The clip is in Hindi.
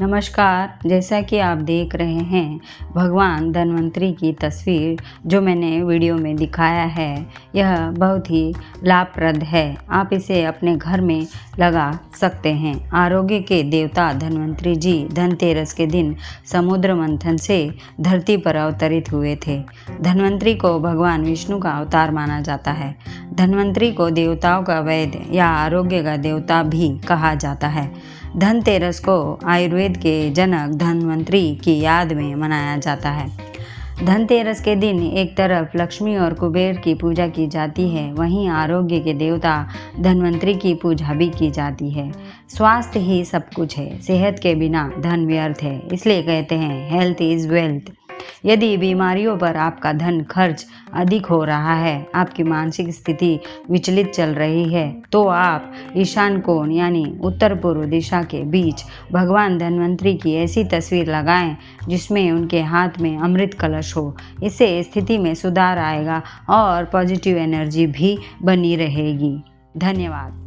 नमस्कार, जैसा कि आप देख रहे हैं, भगवान धन्वंतरी की तस्वीर जो मैंने वीडियो में दिखाया है, यह बहुत ही लाभप्रद है। आप इसे अपने घर में लगा सकते हैं। आरोग्य के देवता धन्वंतरी जी धनतेरस के दिन समुद्र मंथन से धरती पर अवतरित हुए थे। धन्वंतरी को भगवान विष्णु का अवतार माना जाता है। धन्वंतरी को देवताओं का वैद्य या आरोग्य का देवता भी कहा जाता है। धनतेरस को आयुर्वेद के जनक धनवंतरी की याद में मनाया जाता है। धनतेरस के दिन एक तरफ़ लक्ष्मी और कुबेर की पूजा की जाती है, वहीं आरोग्य के देवता धनवंतरी की पूजा भी की जाती है। स्वास्थ्य ही सब कुछ है, सेहत के बिना धन व्यर्थ है, इसलिए कहते हैं हेल्थ इज़ वेल्थ यदि बीमारियों पर आपका धन खर्च अधिक हो रहा है, आपकी मानसिक स्थिति विचलित चल रही है तो आप ईशान कोण यानी उत्तर पूर्व दिशा के बीच भगवान धन्वंतरी की ऐसी तस्वीर लगाएँ, जिसमें उनके हाथ में अमृत कलश हो। इससे स्थिति में सुधार आएगा और पॉजिटिव एनर्जी भी बनी रहेगी। धन्यवाद।